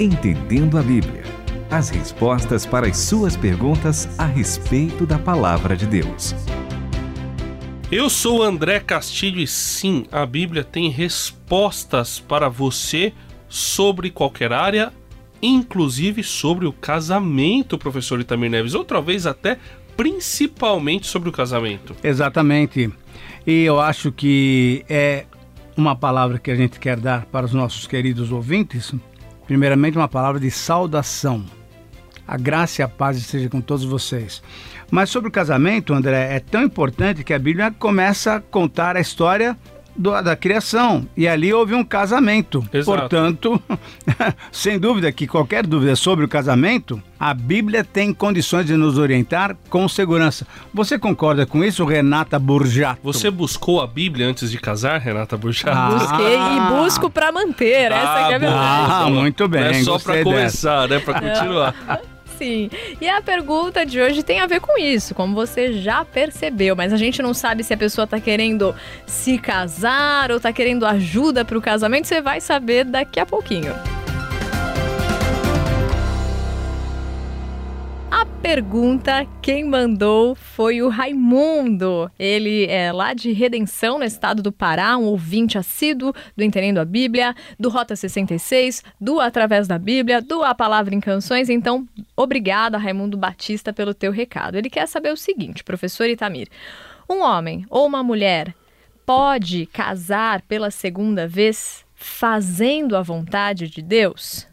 Entendendo a Bíblia. As respostas para as suas perguntas a respeito da palavra de Deus. Eu sou André Castilho e sim, a Bíblia tem respostas para você sobre qualquer área, inclusive sobre o casamento, professor Itamir Neves. Outra vez até principalmente sobre o casamento. Exatamente. E eu acho que é uma palavra que a gente quer dar para os nossos queridos ouvintes. Primeiramente, uma palavra de saudação. A graça e a paz esteja com todos vocês. Mas sobre o casamento, André, é tão importante que a Bíblia começa a contar a história do, da criação. E ali houve um casamento. Exato. Portanto, sem dúvida que qualquer dúvida sobre o casamento, a Bíblia tem condições de nos orientar com segurança. Você concorda com isso, Renata Burjato? Você buscou a Bíblia antes de casar, Renata Burjato? Ah. Busquei e busco pra manter, essa que é a verdade. Ah, muito bem. Não é só dessa. começar, né? Pra continuar. Sim. E a pergunta de hoje tem a ver com isso, como você já percebeu, mas a gente não sabe se a pessoa tá querendo se casar ou tá querendo ajuda pro casamento, você vai saber daqui a pouquinho. Pergunta quem mandou foi o Raimundo. Ele é lá de Redenção, no estado do Pará, um ouvinte assíduo do Entendendo a Bíblia, do Rota 66, do Através da Bíblia, do A Palavra em Canções. Então, obrigada, Raimundo Batista, pelo teu recado. Ele quer saber o seguinte, professor Itamir. Um homem ou uma mulher pode casar pela segunda vez fazendo a vontade de Deus?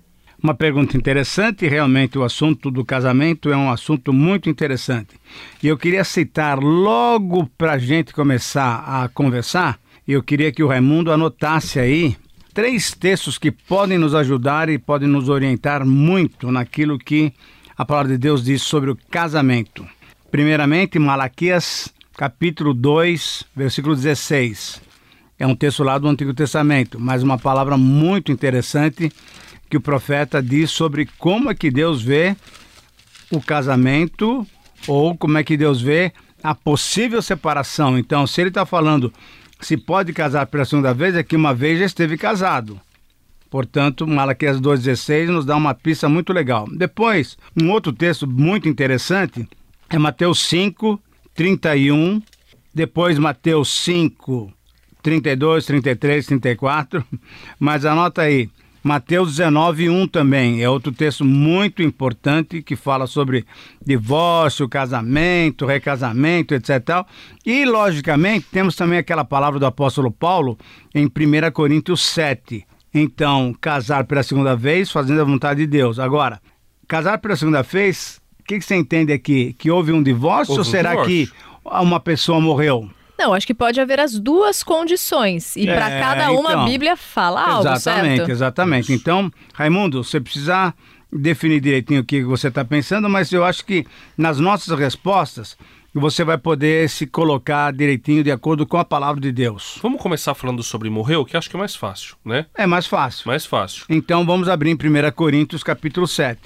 Uma pergunta interessante, realmente o assunto do casamento é um assunto muito interessante. E eu queria citar logo para a gente começar a conversar, eu queria que o Raimundo anotasse aí três textos que podem nos ajudar e podem nos orientar muito naquilo que a palavra de Deus diz sobre o casamento. Primeiramente, Malaquias capítulo 2, versículo 16. É um texto lá do Antigo Testamento, mas uma palavra muito interessante que o profeta diz sobre como é que Deus vê o casamento ou como é que Deus vê a possível separação. Então, se ele está falando se pode casar pela segunda vez, é que uma vez já esteve casado. Portanto, Malaquias 2,16 nos dá uma pista muito legal. Depois, um outro texto muito interessante é Mateus 5, 31. Depois, Mateus 5, 32, 33, 34. Mas anota aí, Mateus 19, 1 também é outro texto muito importante que fala sobre divórcio, casamento, recasamento, etc. E, logicamente, temos também aquela palavra do apóstolo Paulo em 1 Coríntios 7. Então, casar pela segunda vez, fazendo a vontade de Deus. Agora, casar pela segunda vez, o que, que você entende aqui? Que houve um divórcio Houve ou um será divórcio. que uma pessoa morreu? Não, acho que pode haver as duas condições. E para É, cada uma então. a Bíblia fala algo, exatamente, certo? exatamente. Então, Raimundo, você precisa definir direitinho o que você está pensando, mas eu acho que nas nossas respostas você vai poder se colocar direitinho de acordo com a palavra de Deus. Vamos começar falando sobre morreu, que acho que é mais fácil, né? É mais fácil. Mais fácil. Então vamos abrir em 1 Coríntios capítulo 7.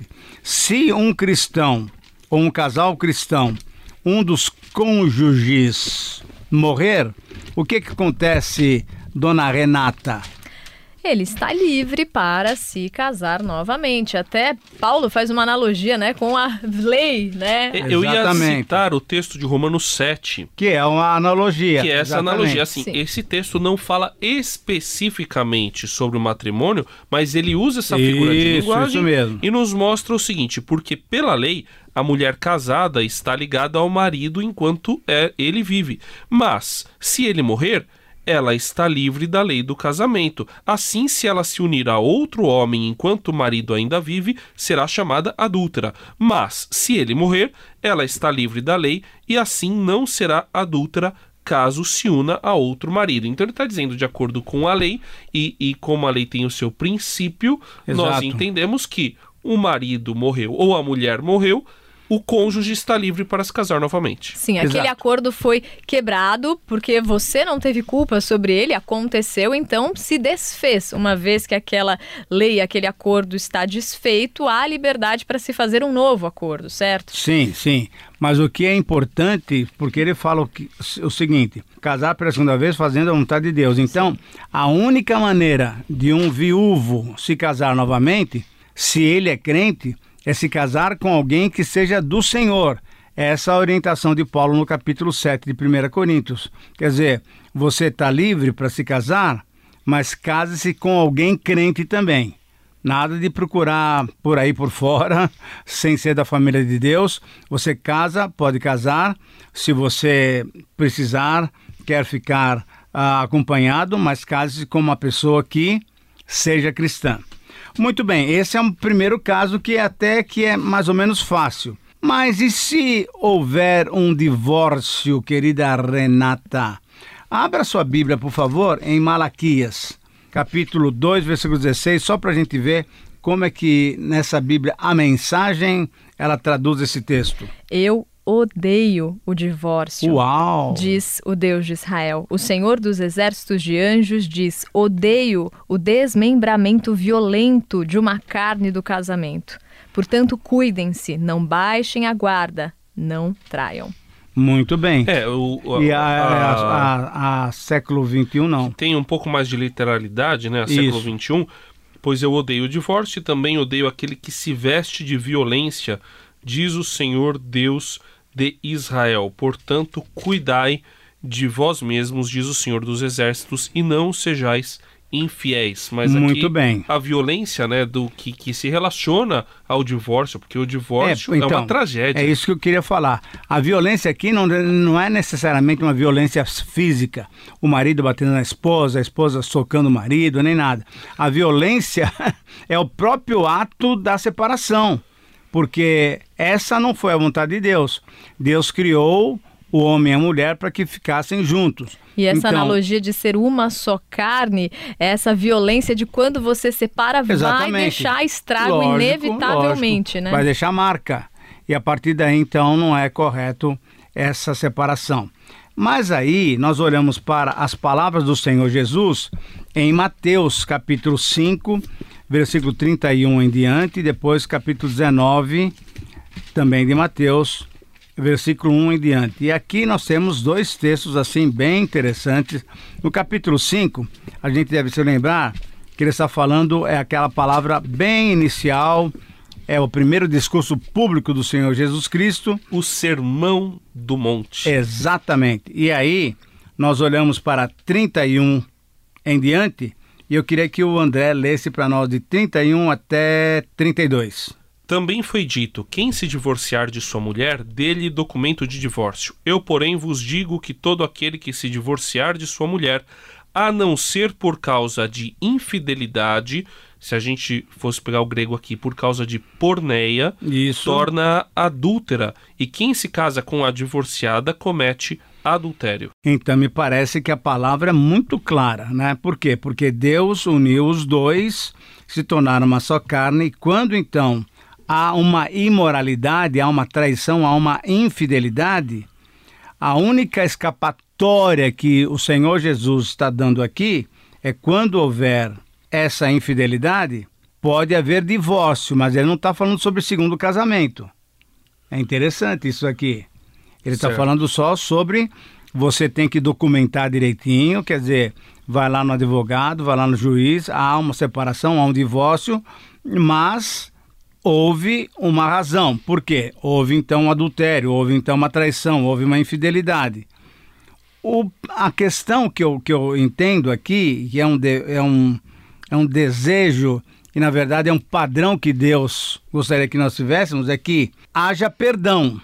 Se um cristão ou um casal cristão, um dos cônjuges morrer, o que que acontece, dona Renata? Ele está livre para se casar novamente. Até Paulo faz uma analogia, né, com a lei, né? Eu ia Exatamente. citar o texto de Romanos 7, Que é uma analogia. que é essa exatamente. analogia. Assim, Sim. esse texto não fala especificamente sobre o matrimônio, mas ele usa essa figura de Isso, linguagem isso mesmo. e nos mostra o seguinte: porque pela lei a mulher casada está ligada ao marido enquanto é, ele vive, mas se ele morrer ela está livre da lei do casamento. Assim, se ela se unir a outro homem enquanto o marido ainda vive, será chamada adúltera. Mas, se ele morrer, ela está livre da lei e assim não será adúltera caso se una a outro marido. Então ele está dizendo, de acordo com a lei, e, e como a lei tem o seu princípio, nós Exato. entendemos que o marido morreu ou a mulher morreu, o cônjuge está livre para se casar novamente. Sim, aquele Exato. acordo foi quebrado porque você não teve culpa sobre ele, aconteceu, então se desfez. Uma vez que aquela lei, aquele acordo está desfeito, há liberdade para se fazer um novo acordo, certo? Sim, sim. Mas o que é importante, porque ele fala o, que- o seguinte: casar pela segunda vez fazendo a vontade de Deus. Então, a única maneira de um viúvo se casar novamente se ele é crente, é se casar com alguém que seja do Senhor. Essa é a orientação de Paulo no capítulo 7 de 1 Coríntios. Quer dizer, você está livre para se casar, mas case-se com alguém crente também. Nada de procurar por aí por fora, sem ser da família de Deus. Você casa, pode casar. Se você precisar, quer ficar ah, acompanhado, mas case-se com uma pessoa que seja cristã. Muito bem, esse é um primeiro caso que até que é mais ou menos fácil. Mas e se houver um divórcio, querida Renata? Abra sua Bíblia, por favor, em Malaquias, capítulo 2, versículo 16, só para a gente ver como é que nessa Bíblia a mensagem ela traduz esse texto. Eu odeio o divórcio. Uau! Diz o Deus de Israel. O Senhor dos exércitos de anjos diz: odeio o desmembramento violento de uma carne do casamento. Portanto, cuidem-se, não baixem a guarda, não traiam. Muito bem. É, o, o- E a, a, a- a- a século XXI não. tem um pouco mais de literalidade, né? Século Isso. XXI, pois eu odeio o divórcio e também odeio aquele que se veste de violência, diz o Senhor Deus de Israel. Portanto, cuidai de vós mesmos, diz o Senhor dos Exércitos, e não sejais infiéis. Mas Muito aqui, bem. a violência, né, do que, que se relaciona ao divórcio, porque o divórcio é, uma tragédia. É isso que eu queria falar. A violência aqui não, não é necessariamente uma violência física. O marido batendo na esposa, a esposa socando o marido, nem nada. A violência é o próprio ato da separação. Porque essa não foi a vontade de Deus. Deus criou o homem e a mulher para que ficassem juntos. E essa Então, analogia de ser uma só carne, essa violência de quando você separa, vai deixar estrago Lógico, inevitavelmente, lógico. né? Vai deixar marca. E a partir daí, então, não é correto essa separação. Mas aí nós olhamos para as palavras do Senhor Jesus em Mateus capítulo 5, versículo 31 em diante, e depois capítulo 19, também de Mateus, versículo 1 em diante. E aqui nós temos dois textos assim bem interessantes. No capítulo 5, a gente deve se lembrar que ele está falando é aquela palavra bem inicial, é o primeiro discurso público do Senhor Jesus Cristo. O Sermão do Monte. Exatamente. E aí nós olhamos para 31 em diante, e eu queria que o André lesse para nós de 31 até 32. Também foi dito: quem se divorciar de sua mulher, dê-lhe documento de divórcio. Eu, porém, vos digo que todo aquele que se divorciar de sua mulher, a não ser por causa de infidelidade, se a gente fosse pegar o grego aqui, por causa de porneia, Isso. torna adúltera. E quem se casa com a divorciada comete adultério. Então me parece que a palavra é muito clara, né? Por quê? Porque Deus uniu os dois, se tornaram uma só carne, e quando então há uma imoralidade, há uma traição, há uma infidelidade, a única escapatória que o Senhor Jesus está dando aqui é quando houver essa infidelidade, pode haver divórcio, mas ele não está falando sobre segundo casamento. É interessante isso aqui. Ele está falando só sobre você tem que documentar direitinho, quer dizer, vai lá no advogado, vai lá no juiz, há uma separação, há um divórcio, mas houve uma razão. Por quê? Houve então um adultério, houve então uma traição, houve uma infidelidade. O, a questão que eu, que eu entendo aqui, que é um, de- é, um, é um desejo, e na verdade é um padrão que Deus gostaria que nós tivéssemos, é que haja perdão.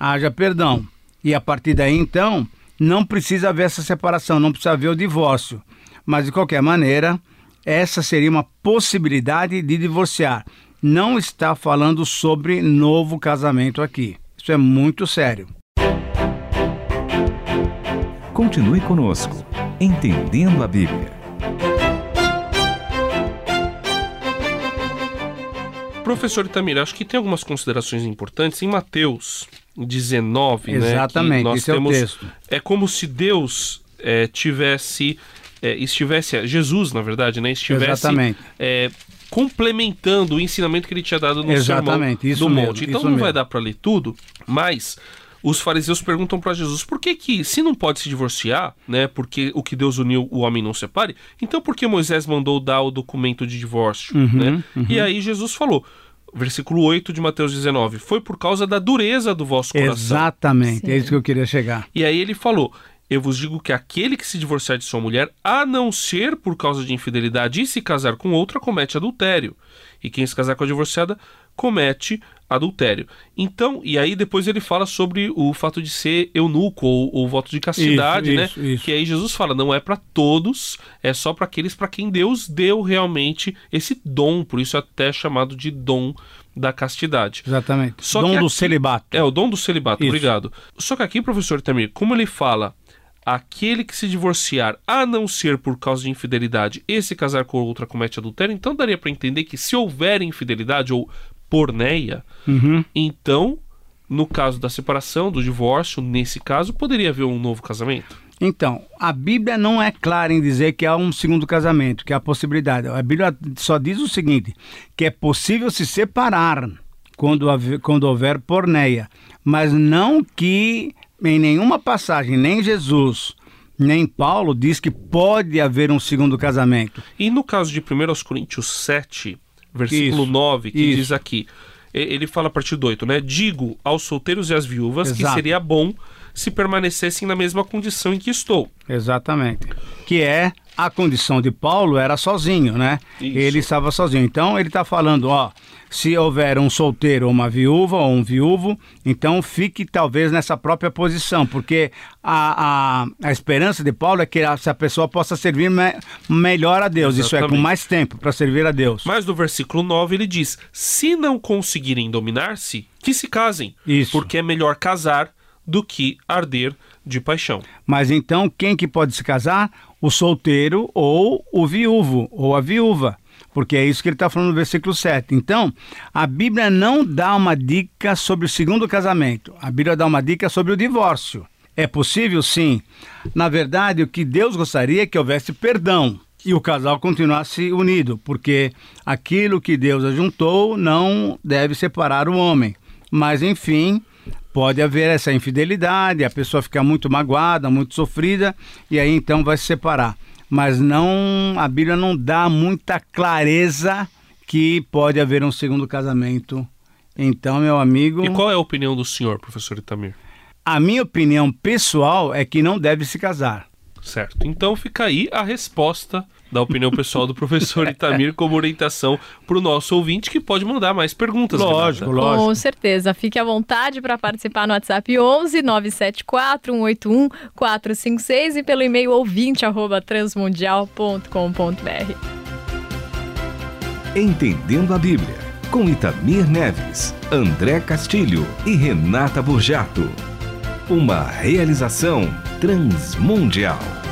Haja perdão. E a partir daí, então, não precisa haver essa separação, não precisa haver o divórcio. Mas, de qualquer maneira, essa seria uma possibilidade de divorciar. Não está falando sobre novo casamento aqui. Isso é muito sério. Continue conosco, Entendendo a Bíblia. Professor Itamir, acho que tem algumas considerações importantes em Mateus 19, né? Exatamente, que nós esse é o temos, texto. É como se Deus eh, tivesse, eh, estivesse, Jesus, na verdade, né? Estivesse Exatamente. eh, complementando o ensinamento que ele tinha dado no Exatamente, Sermão isso do mesmo, Monte. Então isso não vai mesmo. dar para ler tudo, mas os fariseus perguntam para Jesus por que que, se não pode se divorciar, né, porque o que Deus uniu o homem não separe, então por que Moisés mandou dar o documento de divórcio, Uhum, né? E aí Jesus falou, versículo 8 de Mateus 19, foi por causa da dureza do vosso coração. Exatamente, é Sim. isso que eu queria chegar. E aí ele falou: Eu vos digo que aquele que se divorciar de sua mulher, a não ser por causa de infidelidade e se casar com outra, comete adultério. E quem se casar com a divorciada, comete adultério. Então, e aí depois ele fala sobre o fato de ser eunuco ou, ou voto de castidade, Isso, né? isso, isso. Que aí Jesus fala, não é para todos, é só para aqueles para quem Deus deu realmente esse dom, por isso é até chamado de dom da castidade. Exatamente. Só Dom que do aqui- celibato. É, o dom do celibato, obrigado. Só que aqui, professor Tamir, como ele fala, aquele que se divorciar, a não ser por causa de infidelidade, e se casar com outra comete adultério, então daria para entender que se houver infidelidade ou porneia, Uhum. então, no caso da separação, do divórcio, nesse caso, poderia haver um novo casamento. Então, a Bíblia não é clara em dizer que há um segundo casamento, que há possibilidade. A Bíblia só diz o seguinte, que é possível se separar quando, quando houver porneia, mas não que em nenhuma passagem, nem Jesus, nem Paulo diz que pode haver um segundo casamento. E no caso de 1 aos Coríntios 7, versículo Isso, 9, que isso. diz aqui, ele fala a partir do 8, né? Digo aos solteiros e às viúvas que Exato. seria bom se permanecessem na mesma condição em que estou. Exatamente. Que é a condição de Paulo era sozinho, né? Isso. Ele estava sozinho. Então ele está falando, ó, se houver um solteiro ou uma viúva ou um viúvo, então fique talvez nessa própria posição, porque a, a, a esperança de Paulo é que essa pessoa possa servir me- melhor a Deus, isso é, com Exatamente. mais tempo para servir a Deus. Mas no versículo 9 ele diz: Se não conseguirem dominar-se, que se casem, Isso. porque é melhor casar do que arder de paixão. Mas então quem que pode se casar? O solteiro ou o viúvo ou a viúva. Porque é isso que ele está falando no versículo 7. Então, a Bíblia não dá uma dica sobre o segundo casamento. A Bíblia dá uma dica sobre o divórcio. É possível? Sim. Na verdade, o que Deus gostaria é que houvesse perdão e o casal continuasse unido, porque aquilo que Deus ajuntou não deve separar o homem. Mas, enfim, pode haver essa infidelidade, a pessoa ficar muito magoada, muito sofrida, e aí então vai se separar. Mas não, a Bíblia não dá muita clareza que pode haver um segundo casamento. Então, meu amigo, E qual é a opinião do senhor, professor Itamir? a minha opinião pessoal é que não deve se casar. Certo. Então fica aí a resposta da opinião pessoal do professor Itamir como orientação para o nosso ouvinte que pode mandar mais perguntas. Lógico, Renata. lógico. Com certeza. Fique à vontade para participar no WhatsApp 11 974 181 456 e pelo e-mail ouvinte arroba transmundial.com.br. Entendendo a Bíblia, com Itamir Neves, André Castilho e Renata Burjato. Uma realização transmundial.